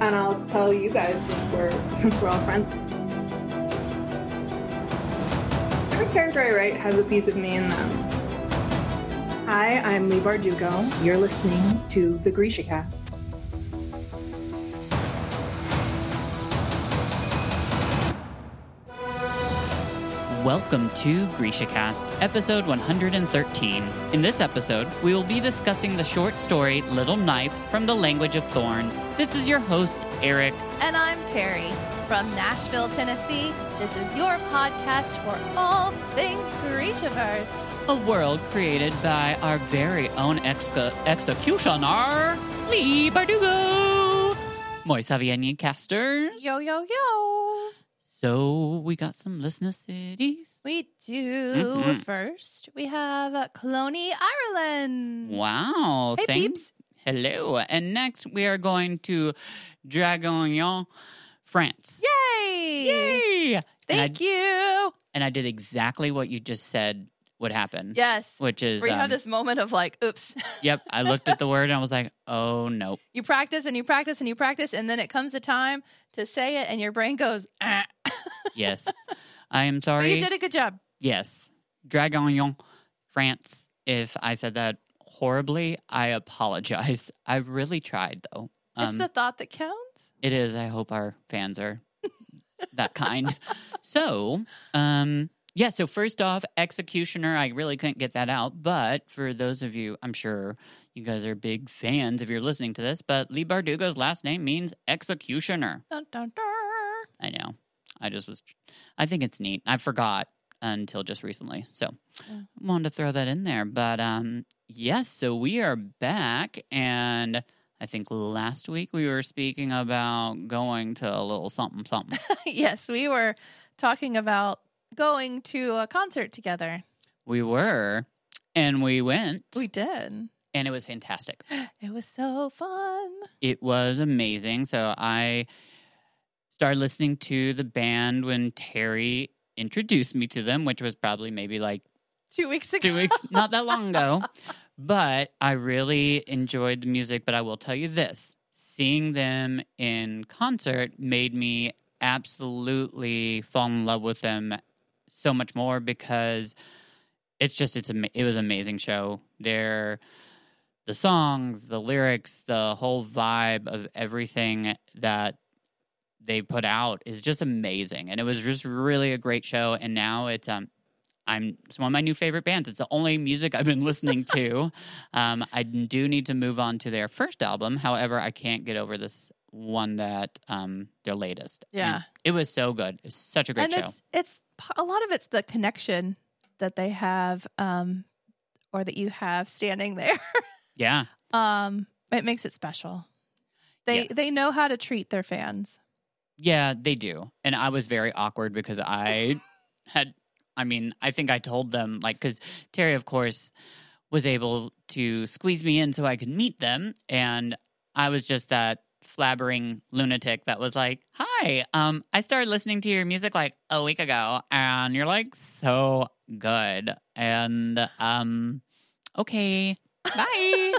and I'll tell you guys since we're since we're all friends. Every character I write has a piece of me in them. Hi, I'm Leigh Bardugo. You're listening to the Grisha Cast. Welcome to GrishaCast, episode 113. In this episode, we will be discussing the short story Little Knife from the Language of Thorns. This is your host, Eric. And I'm Terry from Nashville, Tennessee. This is your podcast for all things Grishaverse. A world created by our very own exca- executioner, Leigh Bardugo. Moi soverenyi casters. Yo, yo, yo. So we got some listener cities. We do. Mhm. First, we have Cloney, Ireland. Wow. Hey, thank- peeps. Hello. And next we are going to Draguignan, France. Yay! Yay! and, I, Thank you. and I did exactly what you just said would happen. Yes. Which is, Where you um, have this moment of like, oops. yep, I looked at the word and I was like, oh, nope. you practice and you practice and you practice, and then it comes the time to say it, and your brain goes, ah. Yes. I am But sorry. you did a good job. Yes. Draguignan, France. If I said that horribly, I apologize. I really tried, though. it's the thought that counts. It is. I hope our fans are that kind. So, um, yeah. So first off, executioner. I really couldn't get that out, but for those of you, I'm sure you guys are big fans if you're listening to this. But Leigh Bardugo's last name means executioner. Dun, dun, dun. I know. I just was. I think it's neat. I forgot until just recently, so Yeah. wanted to throw that in there. But um, yes. So we are back and. I think last week we were speaking about going to a little something something. yes, we were talking about going to a concert together. we were, and we went, We did. and it was fantastic. It was so fun. It was amazing. So I started listening to the band when Terry introduced me to them, which was probably maybe like Two weeks ago. two weeks, not that long ago. But I really enjoyed the music. But I will tell you this seeing them in concert made me absolutely fall in love with them so much more because it's just it's it was an amazing show. They're the songs, the lyrics, the whole vibe of everything that they put out is just amazing, and it was just really a great show. And now it's um, I'm it's one of my new favorite bands. It's the only music I've been listening to. um, I do need to move on to their first album. However, I can't get over this one that um their latest. Yeah. It was so good. It's such a great and show. it's it's a lot of it's the connection that they have um or that you have standing there. Yeah, um it makes it special. They Yeah. they know how to treat their fans. Yeah, they do. And I was very awkward because I had. I mean, I think I told them like because Terry, of course, was able to squeeze me in so I could meet them, and I was just that flabbering lunatic that was like, "Hi, um, I started listening to your music like a week ago, and you're like so good." And um, okay, bye.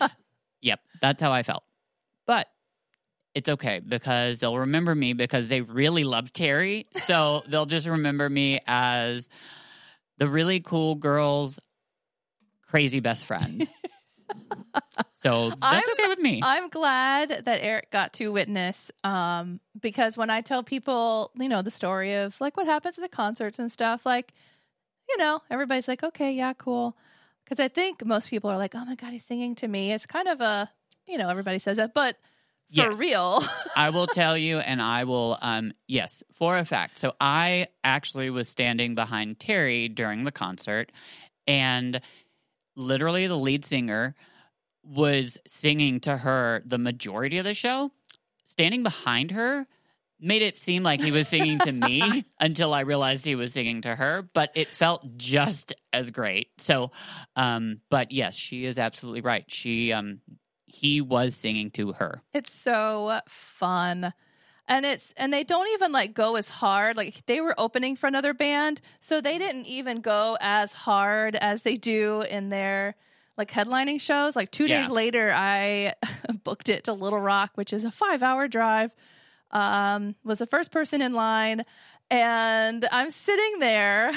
yep, that's how I felt. But it's okay because they'll remember me because they really love Terry. So they'll just remember me as the really cool girl's crazy best friend. so that's I'm- okay with me. I'm glad that Eric got to witness um because when I tell people, you know, the story of like what happens at the concerts and stuff, like you know, everybody's like, "Okay, yeah, cool." Cuz I think most people are like, "Oh my god, he's singing to me." It's kind of a, you know, everybody says that, but for Yes. real. I will tell you, and I will, um, yes, for a fact. So I actually was standing behind Terry during the concert, and literally the lead singer was singing to her the majority of the show. Standing behind her made it seem like he was singing to me until I realized he was singing to her, but it felt just as great. So, um, but yes, she is absolutely right. She, um, he was singing to her. It's so fun. And it's and they don't even like go as hard. Like they were opening for another band, so they didn't even go as hard as they do in their like headlining shows. Like two days later, I booked it to Little Rock, which is a five hour drive. Um, was the first person in line, and I'm sitting there,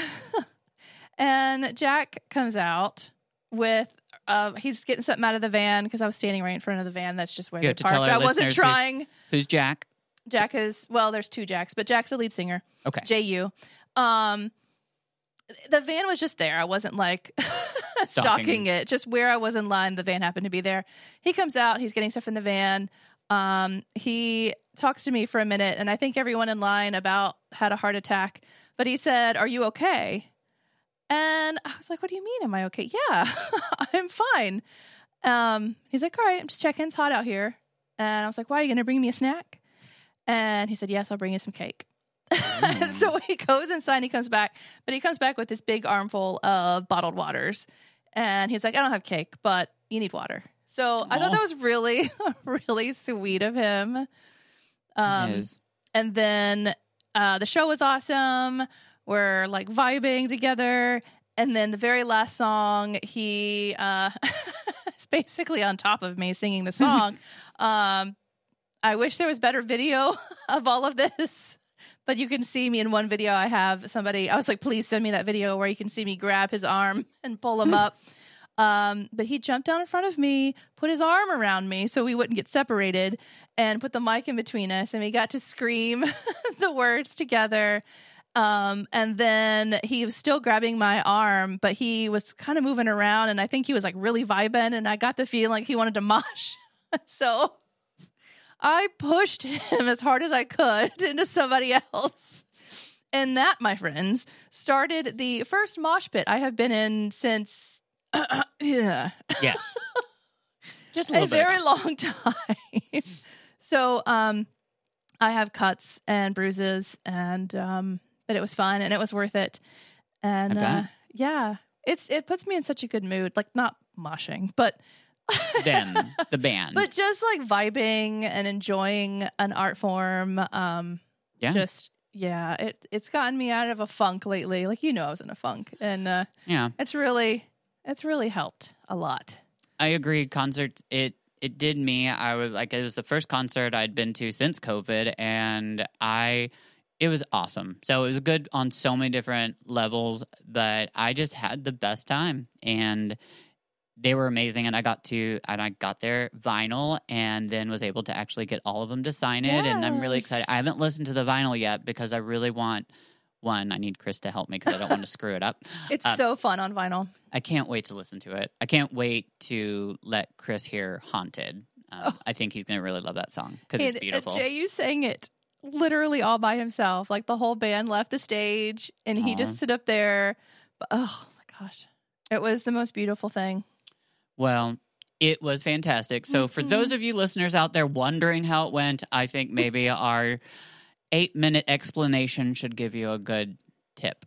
and Jack comes out with. Uh, he's getting something out of the van because I was standing right in front of the van. That's just where You they have to tell parked. our I wasn't listeners who's- trying. Who's Jack? Jack is well. There's two Jacks, but Jack's the lead singer. Okay. Ju. Um, the van was just there. I wasn't like stalking. Stalking. it. Just where I was in line, the van happened to be there. He comes out. He's getting stuff in the van. Um, he talks to me for a minute, and I think everyone in line about had a heart attack. But he said, "Are you okay?" And I was like, "What do you mean? Am I okay? Yeah, I'm fine." Um, he's like, "All right, I'm just checking. It's hot out here." And I was like, "Why are you going to bring me a snack?" And he said, Yes, I'll bring you some cake. so he goes inside and he comes back, but he comes back with this big armful of bottled waters. And he's like, I don't have cake, but you need water. So I thought that was really, really sweet of him. Um, Is- and then uh, the show was awesome. We're like vibing together. And then the very last song, he uh, is basically on top of me singing the song. um, I wish there was better video of all of this, but you can see me in one video. I have somebody, I was like, please send me that video where you can see me grab his arm and pull him up. Um, but he jumped down in front of me, put his arm around me so we wouldn't get separated, and put the mic in between us. And we got to scream the words together. Um, and then he was still grabbing my arm, but he was kind of moving around. And I think he was like really vibing. And I got the feeling like he wanted to mosh. so I pushed him as hard as I could into somebody else. And that, my friends, started the first mosh pit I have been in since yeah, yes. Just a a very long time. so, um, I have cuts and bruises, and um, but it was fun and it was worth it. And uh, yeah, it's it puts me in such a good mood. Like not moshing, but Them, the band. but just like vibing and enjoying an art form. Um, Yeah. just yeah, it it's gotten me out of a funk lately. Like you know, I was in a funk, and uh, yeah. it's really it's really helped a lot. I agree. Concert it it did me. I was like it was the first concert I'd been to since COVID, and I it was awesome. So it was good on so many different levels, but I just had the best time, and they were amazing. And I got to and I got their vinyl, and then was able to actually get all of them to sign it, and I'm really excited. I haven't listened to the vinyl yet because I really want. One, I need Chris to help me because I don't want to screw it up. It's Uh, so fun on vinyl. I can't wait to listen to it. I can't wait to let Chris hear "Haunted." Um, I think he's going to really love that song because it's uh, beautiful. Jay, you sang it literally all by himself. Like the whole band left the stage and he Aw. just stood up there. But, oh my gosh. It was the most beautiful thing. well, it was fantastic. So, for Mhm. those of you listeners out there wondering how it went, I think maybe our eight-minute explanation should give you a good tip.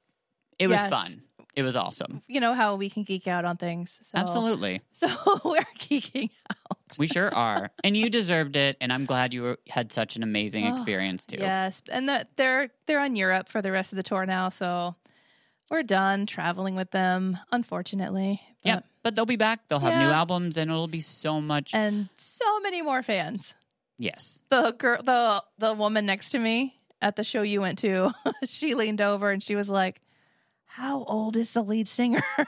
It was Yes. fun. It was awesome. You know how we can geek out on things. So, Absolutely, So we're geeking out. we sure are, and you deserved it. And I'm glad you were, had such an amazing Oh, experience too. Yes, and that they're they're on Europe for the rest of the tour now, so we're done traveling with them. Unfortunately, yeah. But- But they'll be back. They'll have new albums, and it'll be so much. and so many more fans. yes. The girl, the the woman next to me at the show you went to, she leaned over and she was like, "How old is the lead singer?"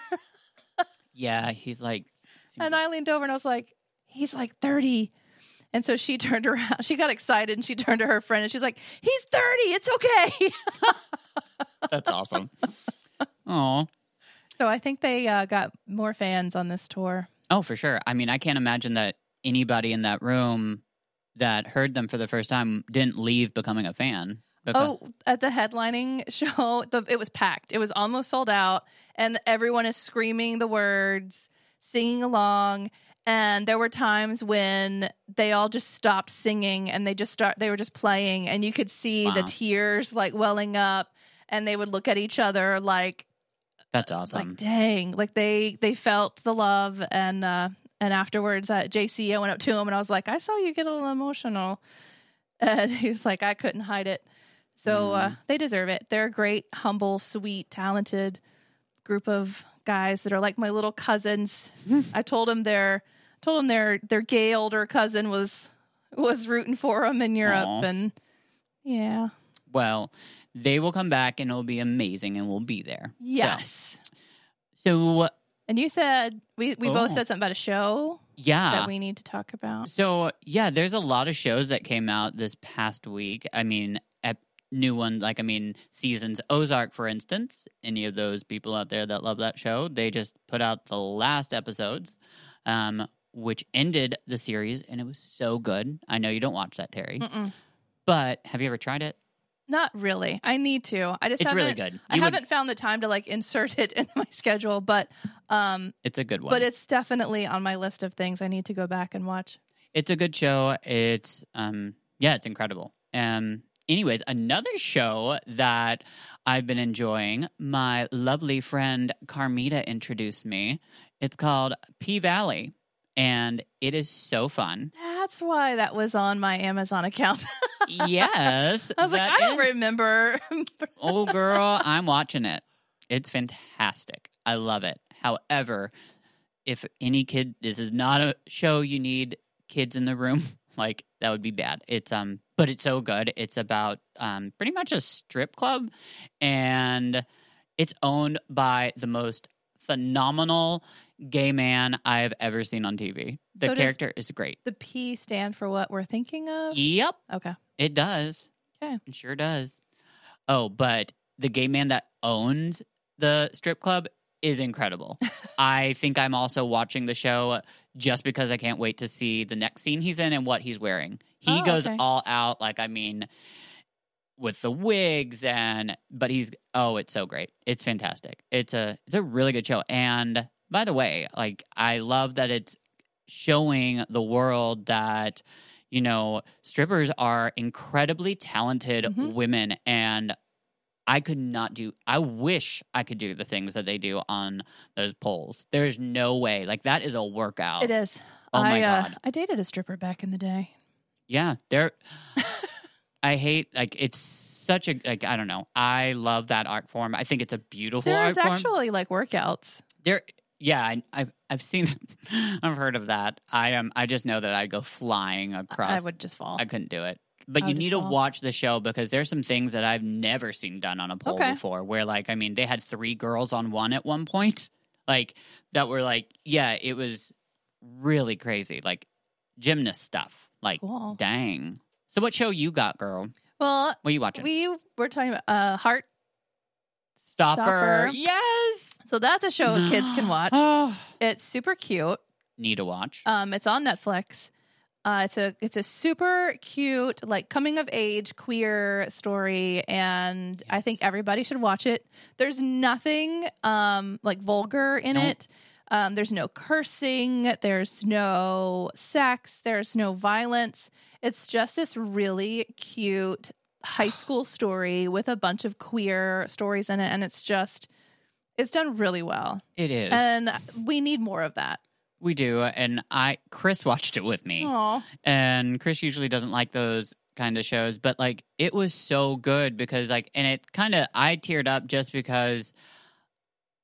Yeah, he's like, and I leaned over and I was like, "He's like 30." And so she turned around. She got excited and she turned to her friend and she's like, "He's 30. It's okay." that's awesome. Oh, so I think they uh, got more fans on this tour. oh, for sure. I mean, I can't imagine that anybody in that room that heard them for the first time didn't leave becoming a fan. Because, Oh, at the headlining show, the, it was packed. It was almost sold out, and everyone is screaming the words, singing along. And there were times when they all just stopped singing and they just start. They were just playing, and you could see the tears like welling up. And they would look at each other like, that's awesome like, dang, like they they felt the love. And uh, and afterwards, at JC, I went up to him and I was like, I saw you get a little emotional, and he was like, I couldn't hide it. So uh, Mm. they deserve it. They're a great, humble, sweet, talented group of guys that are like my little cousins. I told them their told them their their gay older cousin was was rooting for them in Europe, Aw. and yeah, Well, they will come back and it'll be amazing and we'll be there. So- yes. So, And you said we we both Oh. said something about a show yeah. that we need to talk about. So yeah, there's a lot of shows that came out this past week. I mean, ep- new ones like I mean, seasons Ozark, for instance. Any of those people out there that love that show, they just put out the last episodes, um, which ended the series, and it was so good. I know you don't watch that, Terry, Mm-mm. but have you ever tried it? Not really. I need to. I just It's haven't, really good. I You would- haven't found the time to like insert it into my schedule, but um, It's a good one. but it's definitely on my list of things I need to go back and watch. it's a good show. It's um yeah, it's incredible. Um anyways, another show that I've been enjoying, my lovely friend Carmita introduced me. It's called P Valley and it is so fun. That's why that was on my Amazon account. yes. I was like, I don't is- remember. Oh girl, I'm watching it. It's fantastic. I love it. However, if any kid this is not a show you need kids in the room, like that would be bad. It's um but it's so good. It's about um pretty much a strip club and it's owned by the most phenomenal gay man I've ever seen on TV. The So character is great. the P stand for what we're thinking of. Yep. Okay. It does. Okay. It sure does. Oh, but the gay man that owns the strip club is incredible. I think I'm also watching the show just because I can't wait to see the next scene he's in and what he's wearing. He Oh, goes okay. all out, like, I mean, with the wigs and, but he's, oh, it's so great. It's fantastic. It's a, it's a really good show. And by the way, like, I love that it's showing the world that, you know, strippers are incredibly talented Mhm. women and I could not do I wish I could do the things that they do on those poles. There's no way. Like that is a workout. It is. Oh I, my uh, God. I dated a stripper back in the day. Yeah, they're I hate like it's such a like I don't know. I love that art form. I think it's a beautiful There's art form. actually like workouts. There yeah, I, I've I've seen I've heard of that. I am I just know that I'd go flying across I would just fall. I couldn't do it. But you need just to watch the show because there's some things that I've never seen done on a pole Okay. before. Where like, I mean, they had three girls on one at one point, like that were like, yeah, it was really crazy, like gymnast stuff. Like, Cool. dang. So, what show you got, girl? Well, What are you watching? we were talking about uh, Heart. Stopper. Stopper. Yes. So that's a show kids can watch. It's super cute. need to watch. Um, it's on Netflix. Uh, it's a it's a super cute like coming of age queer story, and I think everybody should watch it. There's nothing um like vulgar in Nope. it. Um, there's no cursing. There's no sex. There's no violence. It's just this really cute high school story with a bunch of queer stories in it, and it's just it's done really well. it is. And we need more of that. we do. And I, Chris watched it with me. Aw. and Chris usually doesn't like those kind of shows, but like it was so good because like and it kind of I teared up just because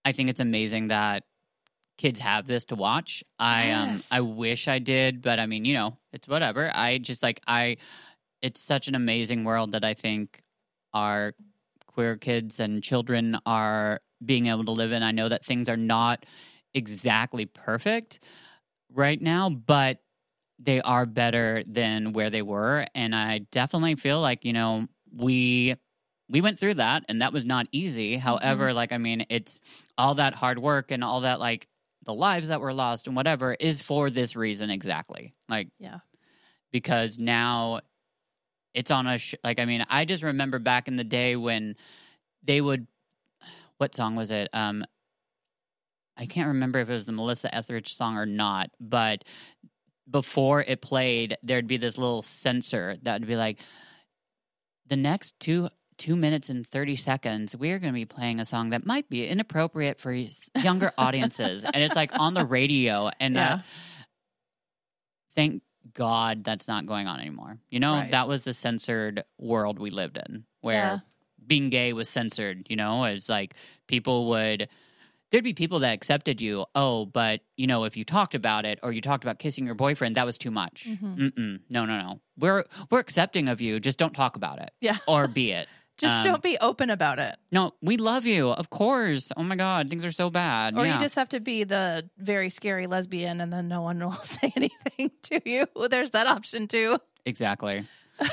I think it's amazing that kids have this to watch. I um I wish I did, but I mean, you know, it's whatever. I just like I it's such an amazing world that I think our queer kids and children are being able to live in. I know that things are not exactly perfect right now, but they are better than where they were and I definitely feel like, you know, we we went through that and that was not easy. Mm-hmm. However, like I mean, it's all that hard work and all that like the lives that were lost and whatever is for this reason exactly. Like Yeah. because now it's on a sh- like I mean I just remember back in the day when they would what song was it um I can't remember if it was the Melissa Etheridge song or not but before it played there'd be this little censor that would be like the next 2 2 minutes and 30 seconds we're going to be playing a song that might be inappropriate for younger audiences and it's like on the radio and uh, thank God that's not going on anymore. You know, Right. that was the censored world we lived in where Yeah. Being gay was censored, you know? It's like people would there'd be people that accepted you. Oh, but you know, if you talked about it or you talked about kissing your boyfriend, that was too much. Mhm. Mm-mm. No, no, no. We're we're accepting of you. Just don't talk about it Yeah. or be it. Just Um, don't be open about it. No, we love you, of course. Oh my god, things are so bad. Or yeah. you just have to be the very scary lesbian and then no one will say anything to you. Well, there's that option too. exactly.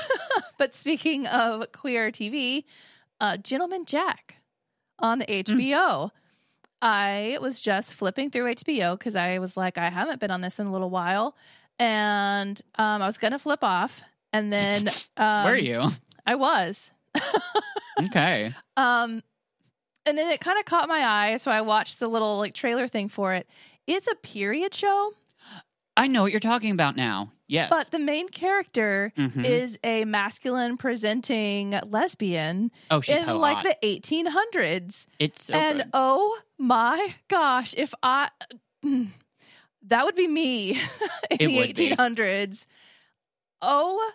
But speaking of queer TV, uh, Gentleman Jack on HBO. I was just flipping through HBO because I was like, I haven't been on this in a little while. And um, I was going to flip off. And then um, Were you? I was. Okay. Um, and then it kind of caught my eye. So I watched the little like trailer thing for it. It's a period show, I know what you're talking about now. Yes. but the main character Mhm. is a masculine presenting lesbian oh, she's in so like hot. the 1800s. it's so and good. oh my gosh, if I that would be me in It the would be. 1800s. Oh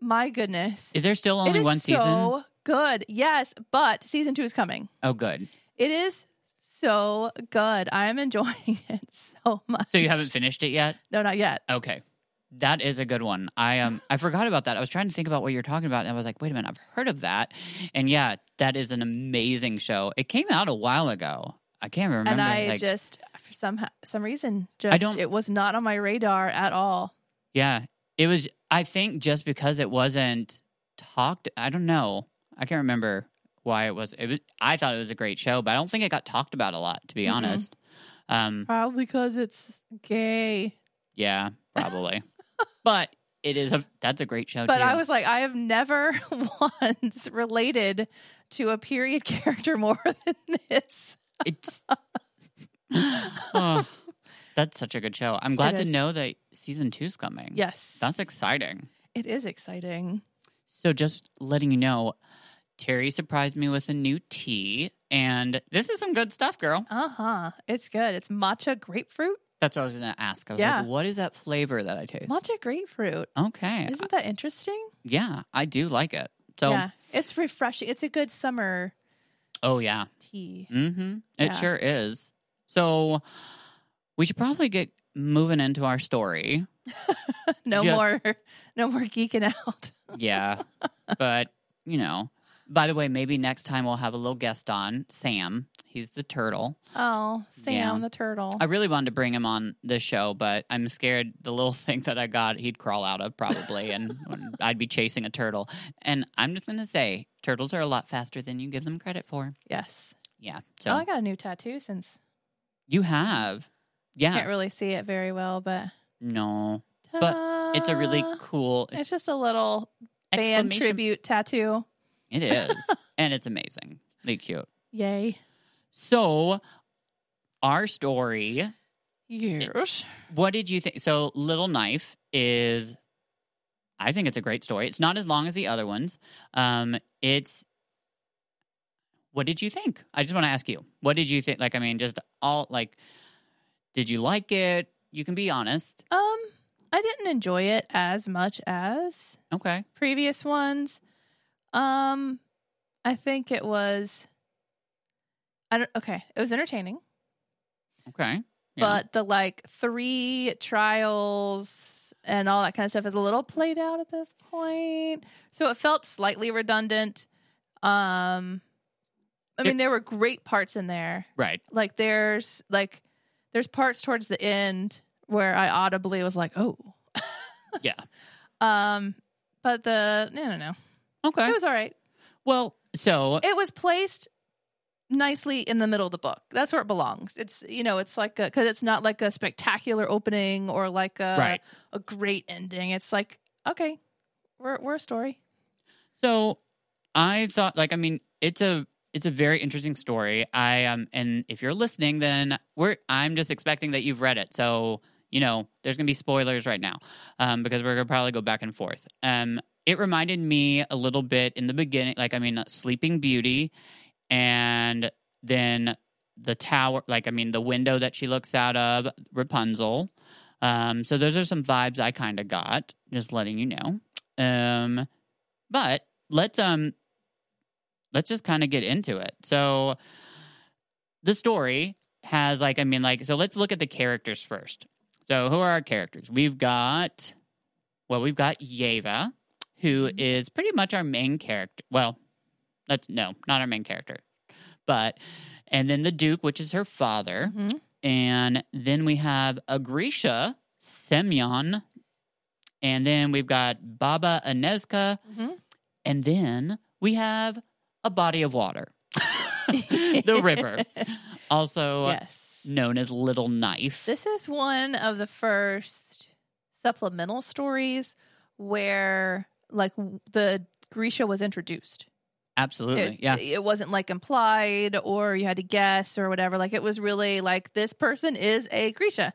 my goodness. Is there still only it is one season? so good. Yes, but season 2 is coming. Oh, good. It is so good. I am enjoying it so much. So you haven't finished it yet? No, not yet. Okay. That is a good one. I um I forgot about that. I was trying to think about what you're talking about and I was like, "Wait a minute, I've heard of that." And yeah, that is an amazing show. It came out a while ago. I can't remember and I like just for some some reason just I don't- it was not on my radar at all. Yeah. It was I think just because it wasn't talked I don't know. I can't remember why it was it was I thought it was a great show, but I don't think it got talked about a lot, to be Mm-mm. honest. Um Probably because it's gay. yeah, probably. but it is a that's a great show But too. I was like, I have never once related to a period character more than this. It's oh, that's such a good show. I'm glad to know that season two's coming. Yes. That's exciting. it is exciting. So just letting you know, Terry surprised me with a new tea, and this is some good stuff, girl. Uh huh. It's good. It's matcha grapefruit. That's what I was gonna ask. I was Yeah. like, what is that flavor that I taste? Matcha grapefruit. Okay. Isn't that interesting? yeah, I do like it. So yeah. It's refreshing. It's a good summer oh yeah. tea. Mm-hmm. It Yeah. sure is. So we should probably get moving into our story. no Yeah. more no more geeking out. Yeah. but, you know, by the way, maybe next time we'll have a little guest on, Sam. He's the turtle. Oh, Sam Yeah. the turtle. I really wanted to bring him on the show, but I'm scared the little thing that I got, he'd crawl out of probably, and I'd be chasing a turtle. And I'm just going to say, turtles are a lot faster than you give them credit for. yes. Yeah. Oh, so oh, I got a new tattoo since you have. Yeah. can't really see it very well, but no. But It's a really cool It's just a little band tribute tattoo. It is. and it's amazing. Really cute. Yay. So, our story Yes. What did you think? So, Little Knife is, I think it's a great story. It's not as long as the other ones. Um, it's, what did you think? I just want to ask you, what did you think? Like, I mean, just all like, did you like it? You can be honest. Um, I didn't enjoy it as much as Okay. previous ones. Um, I think it was. I don't. Okay, it was entertaining, Okay. Yeah. but the like three trials and all that kind of stuff is a little played out at this point. So it felt slightly redundant. Um, I It- mean, there were great parts in there. right. Like there's like there's parts towards the end where I audibly was like, "Oh." Yeah. Um, but the no, no, no. Okay. It was all right. well, so, It was placed nicely in the middle of the book. That's where it belongs. It's you know, it's like because it's not like a spectacular opening or like a right. a great ending. It's like okay, we're we're a story. So I thought like I mean it's a it's a very interesting story. I um and if you're listening then we're I'm just expecting that you've read it. So, you know, there's going to be spoilers right now. Um because we're going to probably go back and forth. Um it reminded me a little bit in the beginning like I mean Sleeping Beauty and then the tower like I mean the window that she looks out of Rapunzel. Um so those are some vibes I kind of got just letting you know. Um but let's um let's just kind of get into it. So the story has like I mean like so let's look at the characters first. So who are our characters? We've got well, we've got Yeva, who Mhm. pretty much our main character. Well, that's no, not our main character. But and then the Duke, which is her father, Mhm. and then we have Agrisha, Semyon, and then we've got Baba Anezka, Mhm. and then we have a body of water. the river, also yes. known as Little Knife. This is one of the first supplemental stories where like the Grisha was introduced. Absolutely. It, yeah. it wasn't like implied or you had to guess or whatever. Like it was really like this person is a Grisha.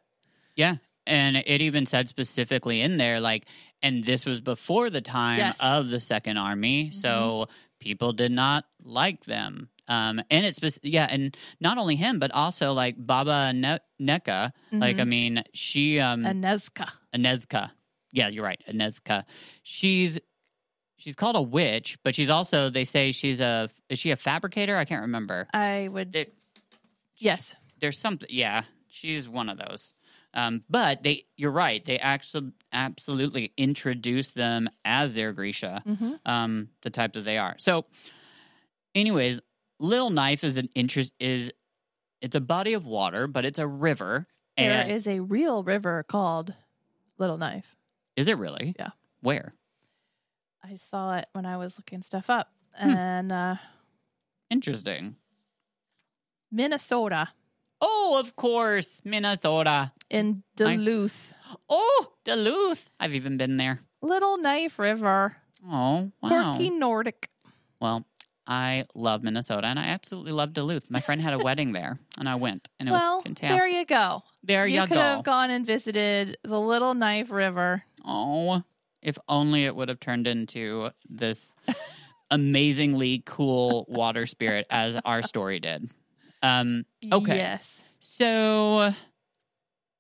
Yeah. And it even said specifically in there, like, and this was before the time Yes. of the Second Army. So people did not like them. Um, and it's, yeah, and not only him, but also like Baba ne- Neka. Like, I Mhm. mean, she, um, a Nezka. Anezka. Yeah, you're right. Anezka. She's, she's called a witch, but she's also, they say she's a, is she a fabricator? I can't remember. I would It- yes. there's something yeah she's one of those um, but they you're right they actually absolutely introduce them as their grisha hmm um, the type that they are so anyways little knife is an interest is it's a body of water but it's a river There and is a real river called Little Knife. Is it really Yeah. where I saw it when I was looking stuff up. Hmm. And uh interesting Minnesota oh of course minnesota in I- Duluth. oh duluth i've even been there Little Knife River. oh wow Corky Nordic. Well, I love Minnesota and I absolutely love Duluth. My friend had a wedding there and I went and it well, was fantastic. there you go. There you go. you, could go. have gone and visited the Little Knife River. Oh, if only it would have turned into this amazingly cool water spirit as our story did. Um, Okay. Yes. so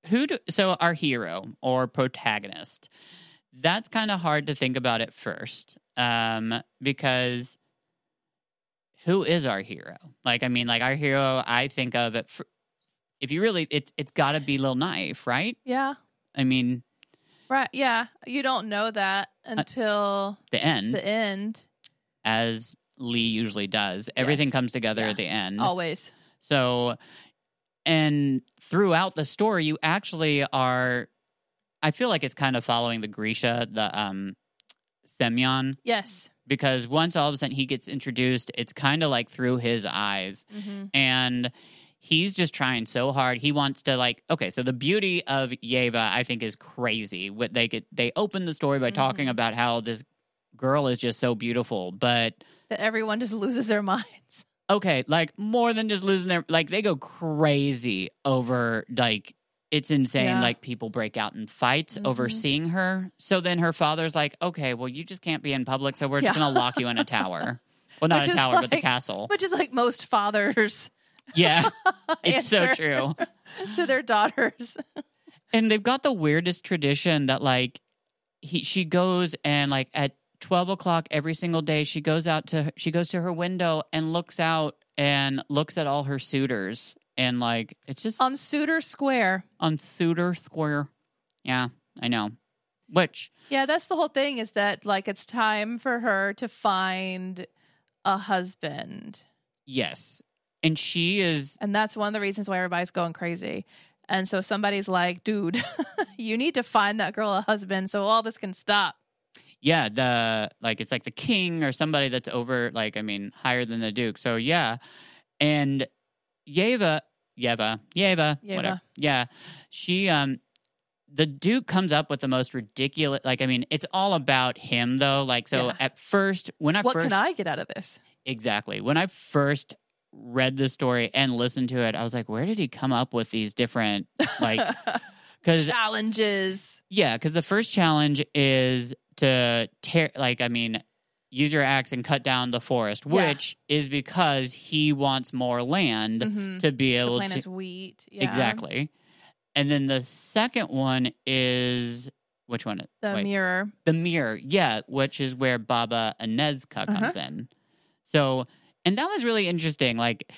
who do, so our hero or protagonist that's kind of hard to think about at first um because who is our hero like i mean like our hero i think of it fr- if you really it's it's got to be Lil Knife, right Yeah. i mean Right. Yeah. You don't know that until the end the end. as Leigh usually does everything Yes. comes together Yeah. at the end Always. So, and throughout the story, you actually are. I feel like it's kind of following the Grisha, the um, Semyon, Yes. because once all of a sudden he gets introduced, it's kind of like through his eyes, hmm and he's just trying so hard. He wants to like. Okay, so the beauty of Yeva, I think, is crazy. What they get, they open the story by talking Mhm. about how this girl is just so beautiful, but That everyone just loses their minds. okay, like more than just losing their like they go crazy over like it's insane. Yeah. Like people break out in fights over Mhm. seeing her. So then her father's like, okay, well you just can't be in public, so we're just Yeah. gonna lock you in a tower. Well, not Which a tower, but the castle. Which is like most fathers Yeah, it's so true. to their daughters. And they've got the weirdest tradition that like he she goes and like at twelve o'clock every single day she goes out to she goes to her window and looks out and looks at all her suitors and like it's just On Suitor Square. on Suitor Square. Yeah, I know. Which Yeah, that's the whole thing is that like it's time for her to find a husband. yes, and she is And that's one of the reasons why everybody's going crazy. And so somebody's like, dude, you need to find that girl a husband so all this can stop. yeah the like it's like the king or somebody that's over like I mean higher than the duke. So yeah, and Yeva Yeva Yeva Yeva. whatever yeah she um the duke comes up with the most ridiculous like I mean it's all about him though like so Yeah. at first when I what first can I get out of this? Exactly. When I first read the story and listened to it, I was like, where did he come up with these different like cuz challenges. yeah, cuz the first challenge is to tear like I mean use your axe and cut down the forest, Yeah. which is because he wants more land Mhm. to be able To plant to his wheat. Yeah. Exactly. And then the second one is which one? The Wait. mirror. The mirror, yeah, which is where Baba Anezka Uh-huh. comes in. So, and that was really interesting. Like,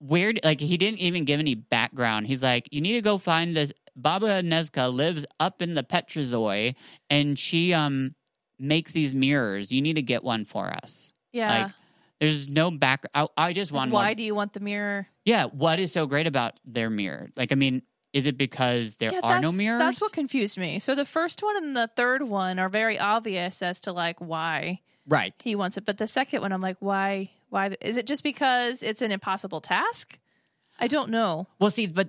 weird, like he didn't even give any background. He's like, you need to go find this. Baba Nezka lives up in the Petrazoi, and she um makes these mirrors. You need to get one for us. Yeah. Like, there's no back. I, I just want Why more. do you want the mirror? Yeah, what is so great about their mirror? Like, I mean, is it because there yeah, are no mirrors? That's what confused me. So the first one and the third one are very obvious as to like why right. he wants it, but the second one, I'm like, why? Why is it just because it's an impossible task? I don't know. Well, see, but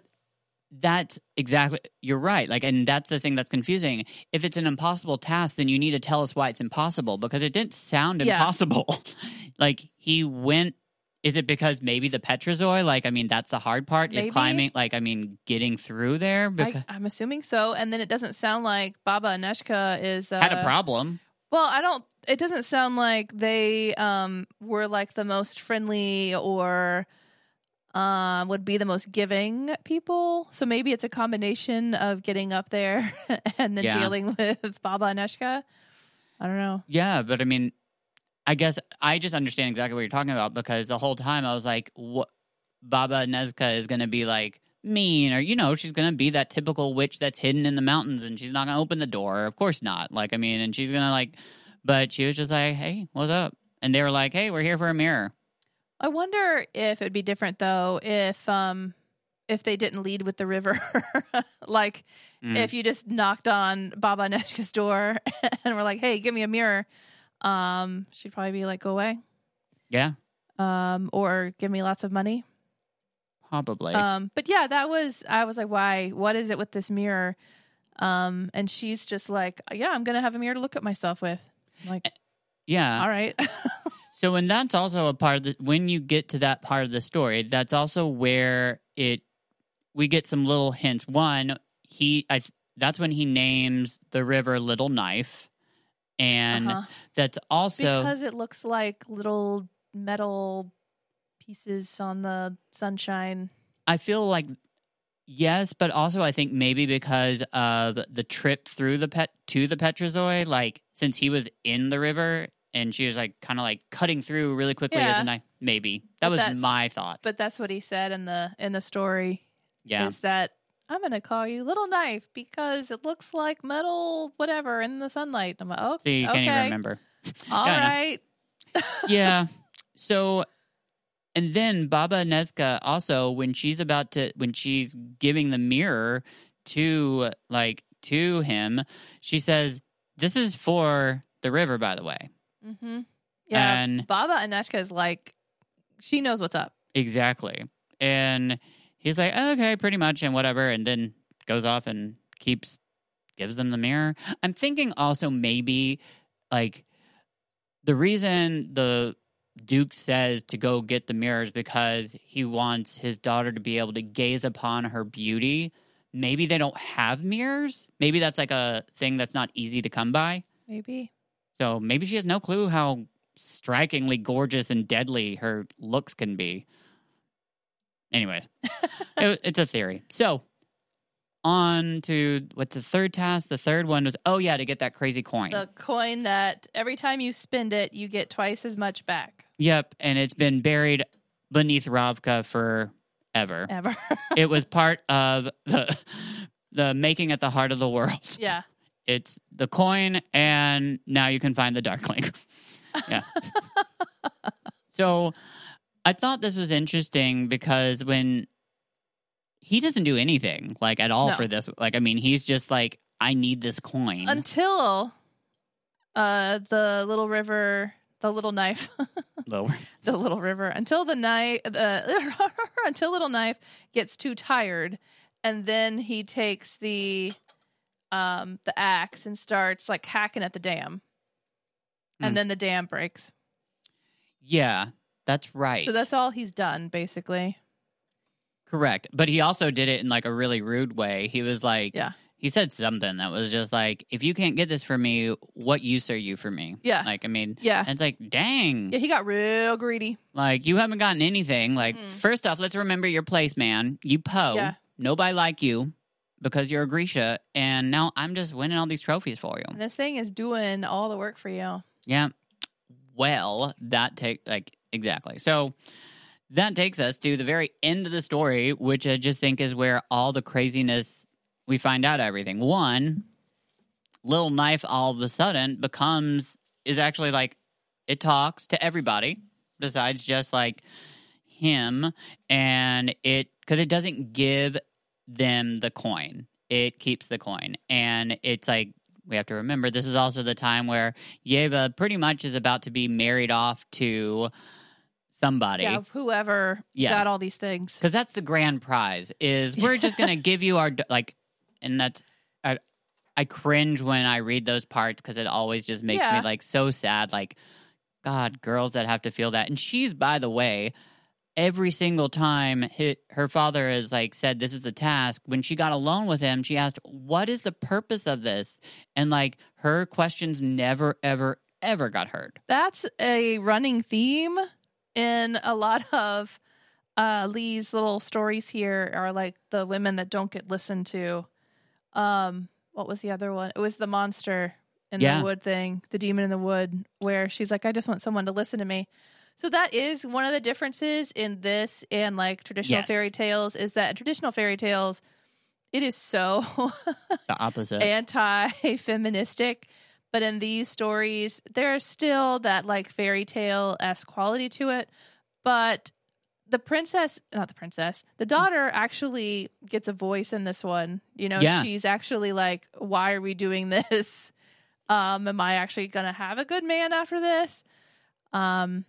that's exactly you're right. Like, and that's the thing that's confusing. If it's an impossible task, then you need to tell us why it's impossible because it didn't sound Yeah. impossible. like he went. Is it because maybe the Petrazoi? Like, I mean, that's the hard part Maybe. is climbing. Like, I mean, getting through there because I, I'm assuming so. And then it doesn't sound like Baba Aneshka is uh, had a problem. Well, I don't. It doesn't sound like they um, were like the most friendly or um, would be the most giving people. So maybe it's a combination of getting up there and then Yeah. dealing with Baba Aneshka. I don't know. Yeah, but I mean, I guess I just understand exactly what you're talking about because the whole time I was like, what Baba Nezka is going to be like mean or you know, she's to be that typical witch that's hidden in the mountains and she's not to open the door. Of course not. Like I mean, and she's to like but she was just like, "Hey, what's up?" And they were like, "Hey, we're here for a mirror." I wonder if it'd be different though if um if they didn't lead with the river, like Mm. if you just knocked on Baba Aneshka's door and were like, "Hey, give me a mirror," um, she'd probably be like, "Go away." yeah, um, or give me lots of money. Probably. Um, but yeah, that was I was like, why? What is it with this mirror? Um, and she's just like, yeah, I'm gonna have a mirror to look at myself with. I'm like, yeah. all right, So, and that's also a part of the when you get to that part of the story, that's also where it we get some little hints. One, he I that's when he names the river Little Knife, and Uh-huh. that's also because it looks like little metal pieces on the sunshine. I feel like yes, but also I think maybe because of the trip through the pet to the Petrazoi, like since he was in the river and she was like kind of like cutting through really quickly as Yeah. a knife. Maybe that But was my thought. But that's what he said in the in the story. yeah, Is that I'm gonna call you Little Knife because it looks like metal, whatever, in the sunlight. I'm like, oh, so you okay, can't even remember. all I right. yeah. So, and then Baba Nezka also, when she's about to, when she's giving the mirror to, like, to him, she says, This is for the river, by the way. Mm-hmm. Yeah, And Baba Aneshka is like, she knows what's up. exactly. And he's like, Okay, pretty much, and whatever. And then goes off and keeps, gives them the mirror. I'm thinking also maybe, like, the reason the Duke says to go get the mirrors because he wants his daughter to be able to gaze upon her beauty. Maybe they don't have mirrors. Maybe that's like a thing that's not easy to come by. Maybe. So maybe she has no clue how strikingly gorgeous and deadly her looks can be. Anyway, it, it's a theory. So on to what's the third task? The third one was oh yeah to get that crazy coin. The coin that every time you spend it, you get twice as much back. Yep, and it's been buried beneath Ravka forever. Ever. it was part of the the making at the heart of the world. yeah. It's the coin, and now you can find the Darkling. yeah. so, I thought this was interesting because when he doesn't do anything like at all No. for this, like I mean, he's just like, I need this coin. Until uh the little river, the little knife, Lower. the little river, until the knife, the until little knife gets too tired, and then he takes the um the axe and starts like hacking at the dam, and Hmm. then the dam breaks. Yeah, that's right. So that's all he's done basically. Correct. But he also did it in like a really rude way. He was like, Yeah. he said something that was just like, if you can't get this for me, what use are you for me? Yeah. Like, I mean, Yeah. and it's like, dang. Yeah, he got real greedy. Like, you haven't gotten anything. Like, Mm-mm. first off, let's remember your place, man. You Poe. Yeah. Nobody like you because you're a Grisha. And now I'm just winning all these trophies for you. And this thing is doing all the work for you. Yeah. Well, that take like exactly. So that takes us to the very end of the story, which I just think is where all the craziness we find out everything. One, Little Knife all of a sudden becomes is actually like it talks to everybody besides just like him and it because it doesn't give them the coin it keeps the coin and it's like we have to remember this is also the time where Yeva pretty much is about to be married off to somebody Yeah, whoever Yeah. got all these things. because that's the grand prize is we're just gonna give you our like and that's I, I cringe when i read those parts because it always just makes Yeah. me like so sad like god girls that have to feel that and she's by the way every single time her father has like said this is the task when she got alone with him she asked what is the purpose of this and like her questions never ever ever got heard That's a running theme in a lot of uh, Leigh's little stories here are like the women that don't get listened to. Um, what was the other one? It was the monster in Yeah. the wood thing, the demon in the wood, where she's like, I just want someone to listen to me. So that is one of the differences in this and like traditional Yes. fairy tales is that traditional fairy tales, it is so the opposite anti-feministic but in these stories there's still that like fairy tale esque quality to it. But the princess not the princess the daughter actually gets a voice in this one. You know Yeah. she's actually like why are we doing this? Um am i actually gonna have a good man after this? Um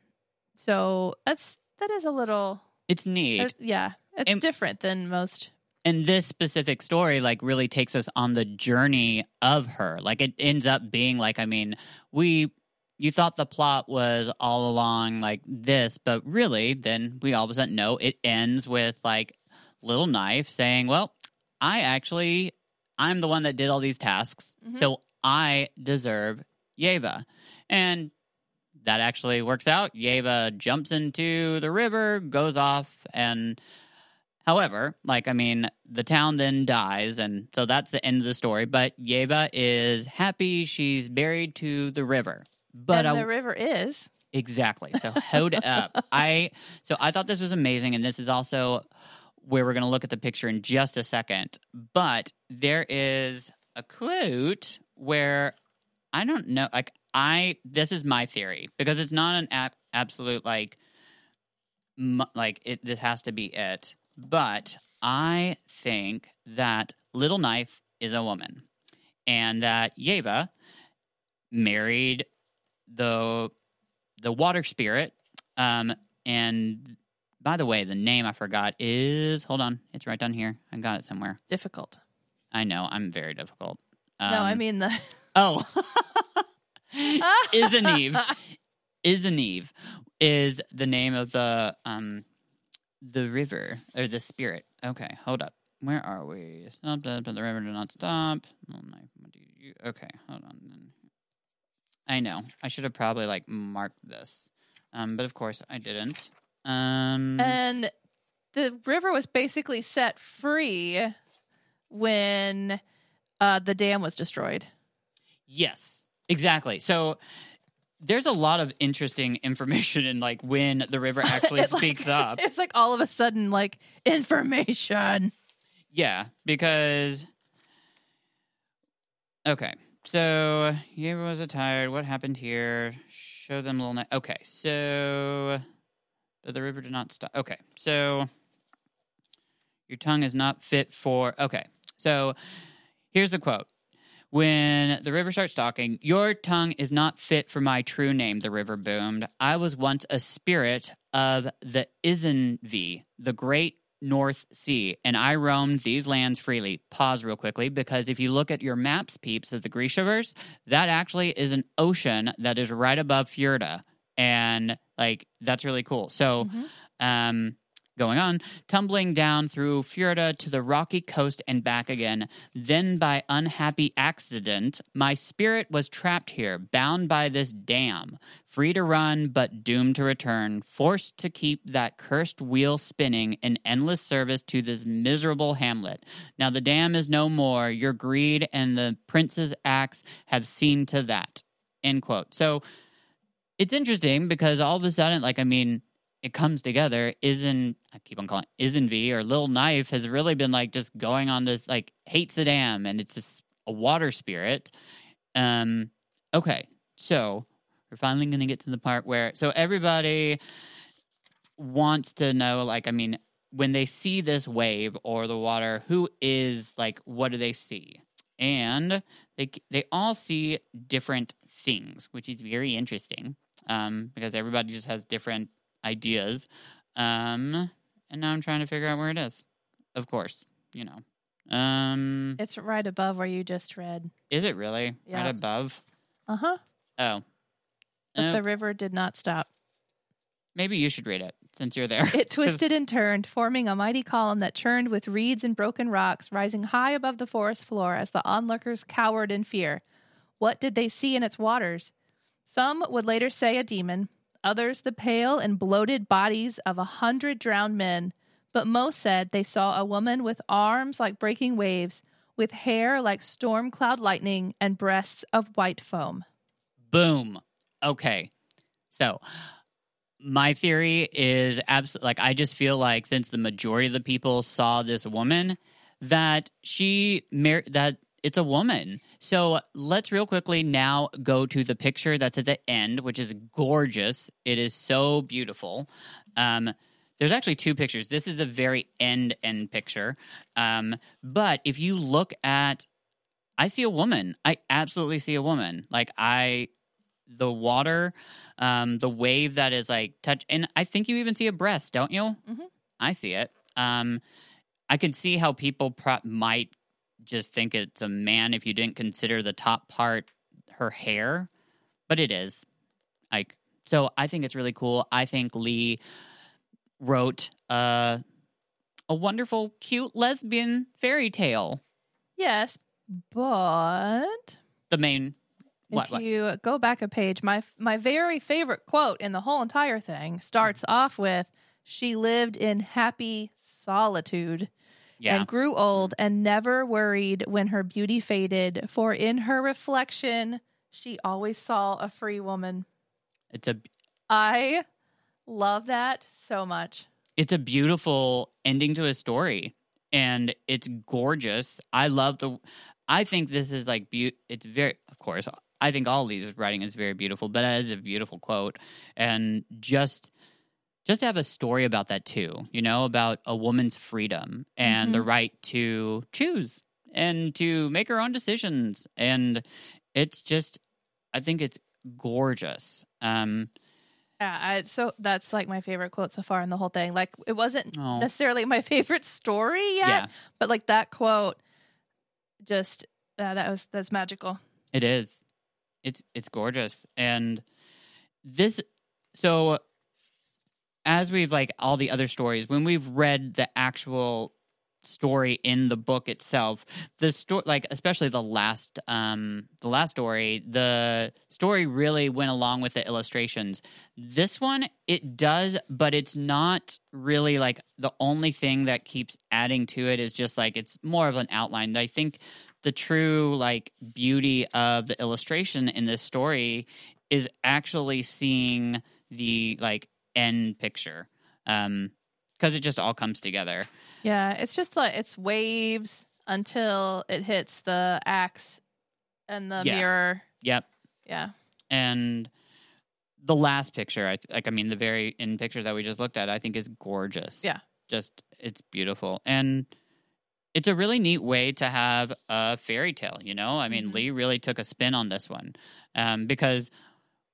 so that's that is a little it's neat. Uh, yeah it's And- different than most and this specific story like really takes us on the journey of her. Like it ends up being like i mean we you thought the plot was all along like this but really then we all of a sudden know it ends with like little knife saying well i actually i'm the one that did all these tasks Mhm. so i deserve yeva. And that actually works out. Yeva jumps into the river goes off and However, like I mean, the town then dies, and so that's the end of the story. But Yeva is happy; she's buried to the river. But and I, the river is exactly, so hold up. I so I thought this was amazing, and this is also where we're going to look at the picture in just a second. But there is a quote where I don't know, like I this is my theory because it's not an ab- absolute like mu- like it this has to be it but i think that little knife is a woman and that yeva married the the water spirit um and by the way the name i forgot is hold on it's right down here. I got it somewhere. Difficult. i know i'm very difficult. Um, no, I mean the oh. Is an eve Isaneve is the name of the um the river or the spirit. Okay, hold up. Where are we? Stop up, but the river did not stop. My, what do you- Okay, hold on. then. I know. I should have probably like marked this, um, but of course I didn't. Um, and the river was basically set free when uh, the dam was destroyed. yes, exactly. So. There's a lot of interesting information in like when the river actually It's like- speaks up. It's like all of a sudden like information. Yeah, because okay, so Yeva was tired. What happened here? Show them a little. Ni- okay, so but the river did not stop. Okay, so your tongue is not fit for. Okay, so here's the quote. When the river starts talking, your tongue is not fit for my true name, the river boomed. I was once a spirit of the Isenvi, the great North Sea, and I roamed these lands freely. Pause real quickly, because if you look at your maps, peeps, of the Grishaverse, that actually is an ocean that is right above Fjorda. And like that's really cool. So Mhm. um going on, tumbling down through Fjorda to the rocky coast and back again. Then, by unhappy accident, my spirit was trapped here, bound by this dam, free to run but doomed to return, forced to keep that cursed wheel spinning in endless service to this miserable hamlet. Now the dam is no more. Your greed and the prince's axe have seen to that. End quote. So it's interesting because all of a sudden, like, I mean, it comes together. Isn't I keep on calling Isn't V or Little Knife has really been like just going on this like hates the dam and it's just a water spirit. Um, okay, so we're finally to get to the part where so everybody wants to know like I mean when they see this wave or the water, who is like what do they see? And they they all see different things, which is very interesting um, because everybody just has different ideas. Um, and now I'm trying to figure out where it is. Of course, you know. Um, It's right above where you just read. is it really Yeah. right above? Uh huh. Oh, But the river did not stop. maybe you should read it since you're there. It twisted and turned, forming a mighty column that churned with reeds and broken rocks, rising high above the forest floor as the onlookers cowered in fear. What did they see in its waters? Some would later say a demon, others the pale and bloated bodies of a hundred drowned men, but most said they saw a woman with arms like breaking waves, with hair like storm cloud lightning, and breasts of white foam. Boom. Okay. So my theory is absolutely like I just feel like since the majority of the people saw this woman that she mar- that it's a woman. So let's real quickly now go to the picture that's at the end, which is gorgeous. It is so beautiful. Um, there's actually two pictures. This is the very end end picture. Um, but if you look at I see a woman. I absolutely see a woman. Like I the water, um, the wave that is like touch, and I think you even see a breast, don't you? Mhm. I see it. Um, I could see how people pro- might just think it's a man if you didn't consider the top part her hair, but it is. Like, so I think it's really cool. I think Leigh wrote uh, a wonderful, cute lesbian fairy tale. Yes, but The main. What, if what? you go back a page, my my very favorite quote in the whole entire thing starts off with she lived in happy solitude Yeah. and grew old and never worried when her beauty faded, for in her reflection she always saw a free woman. It's a I love that so much. it's a beautiful ending to a story and it's gorgeous i love the i think this is like be- it's very of course i think all these writing is very beautiful but that is a beautiful quote and just just to have a story about that too you know about a woman's freedom and the right to choose and to make her own decisions and it's just i think it's gorgeous um Yeah, I, so that's like my favorite quote so far in the whole thing. Like it wasn't Oh. necessarily my favorite story yet, yeah but like that quote just uh, that was that's magical. It is. It's it's gorgeous. And this so as we've like all the other stories, when we've read the actual story in the book itself, the story like especially the last um the last story, the story really went along with the illustrations. This one it does, but it's not really like the only thing that keeps adding to it is just like it's more of an outline. I think the true like beauty of the illustration in this story is actually seeing the like end picture um because it just all comes together Yeah, it's just like it's waves until it hits the axe and the Yeah. mirror. yep Yeah. and the last picture i like i mean the very end picture that we just looked at i think is gorgeous Yeah. just it's beautiful and it's a really neat way to have a fairy tale you know i mean Mhm. Leigh really took a spin on this one um because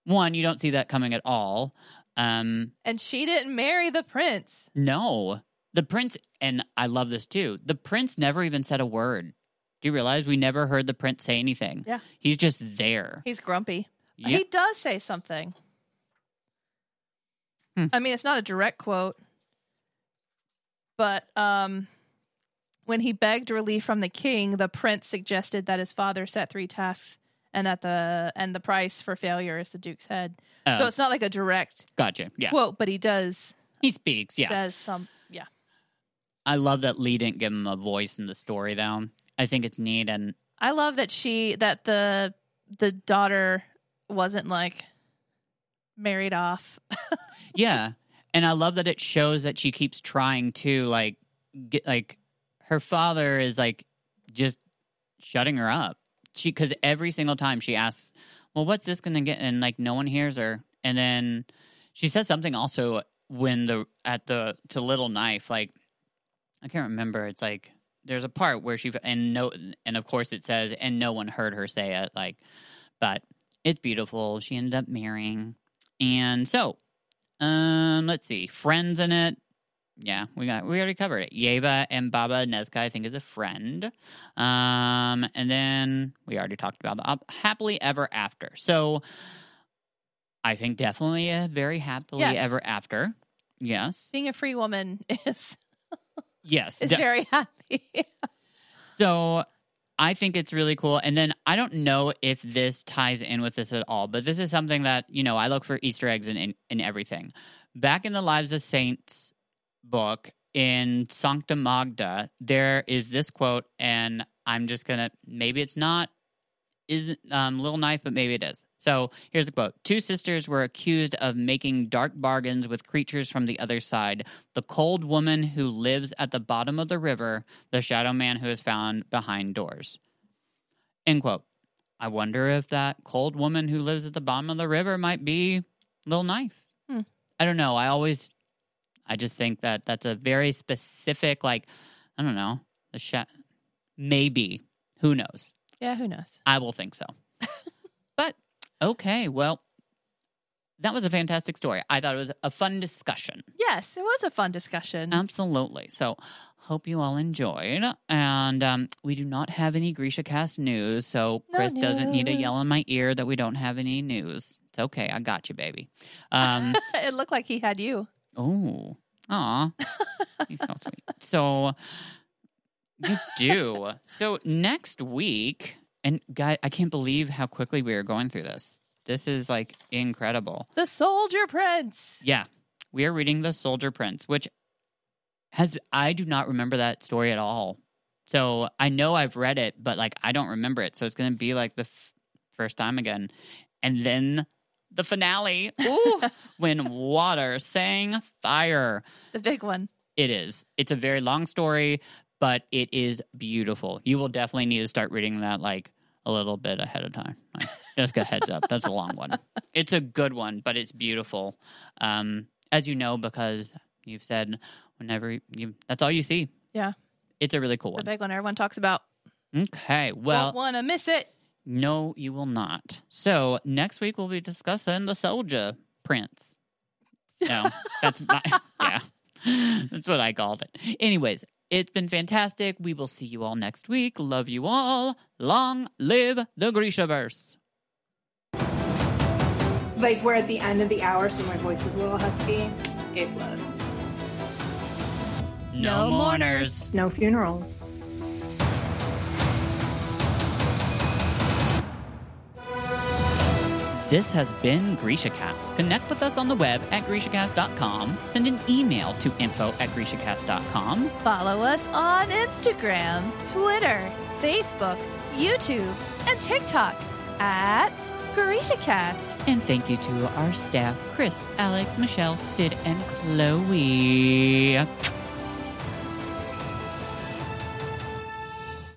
one you don't see that coming at all um And she didn't marry the prince. No. The prince, and I love this too, the prince never even said a word. Do you realize we never heard the prince say anything? Yeah. He's just there. He's grumpy. Yeah. He does say something. Hmm. I mean, it's not a direct quote, but um, when he begged relief from the king, the prince suggested that his father set three tasks, and that the and the price for failure is the duke's head. Oh, So it's not like a direct gotcha. Yeah. quote, but he does he speaks. Yeah. says some. Yeah, I love that Leigh didn't give him a voice in the story, though. I think it's neat. And I love that she that the the daughter wasn't like married off. yeah. and I love that it shows that she keeps trying to like get like her father is like just shutting her up. She because every single time she asks, "Well, what's this going to get?" and like no one hears her, and then she says something also when the at the to Little Knife like I can't remember. It's like there's a part where she and no and of course it says and no one heard her say it like, but it's beautiful. She ended up marrying, and so um, let's see, friends in it. Yeah, we got we already covered it. Yeva and Baba Nezka, I think, is a friend. Um, and then we already talked about the up- happily ever after. So I think definitely a very happily Yes. ever after. Yes. Being a free woman is Yes. is de- very happy. So I think it's really cool. And then I don't know if this ties in with this at all, but this is something that, you know, I look for Easter eggs in, in, in everything. Back in the Lives of Saints book in Sancta Magda, there is this quote, and I'm just to, maybe it's not, isn't um, Little Knife, but maybe it is. So here's the quote Two sisters were accused of making dark bargains with creatures from the other side the cold woman who lives at the bottom of the river, the shadow man who is found behind doors. End quote. I wonder if that cold woman who lives at the bottom of the river might be Little Knife. Hmm. I don't know. I always, I just think that that's a very specific, like, I don't know, the sha- maybe. Who knows? yeah, who knows? I will think so. but okay, well, that was a fantastic story. I thought it was a fun discussion. Yes, it was a fun discussion. Absolutely. So, hope you all enjoyed. And um, we do not have any Grisha Cast news, so No Chris doesn't need to yell in my ear that we don't have any news. It's okay. I got you, baby. Um, it looked like he had you. oh, aw, he's so sweet. So you do. So next week, and guy, I can't believe how quickly we are going through this. This is like incredible. The Soldier Prince. Yeah, we are reading the Soldier Prince, which has I do not remember that story at all. So I know I've read it, but like I don't remember it. So it's going to be like the f- first time again, and then the finale. Ooh, when water sang fire. The big one. It is. It's a very long story, but it is beautiful. You will definitely need to start reading that like a little bit ahead of time. Like, just a heads up. That's a long one. It's a good one, but it's beautiful. Um, as you know, because you've said whenever you that's all you see. Yeah. It's a really cool The one. big one everyone talks about. Okay. Well, want to miss it. No, you will not. So next week we'll be discussing the soldier prince. No, that's my yeah. That's what I called it. Anyways, it's been fantastic. We will see you all next week. Love you all. Long live the Grishaverse. Like we're at the end of the hour, so my voice is a little husky. It was. No mourners. No funerals. This has been GrishaCast. Connect with us on the web at GrishaCast.com. Send an email to info at GrishaCast.com. Follow us on Instagram, Twitter, Facebook, YouTube, and TikTok at GrishaCast. And thank you to our staff, Chris, Alex, Michelle, Sid, and Chloe.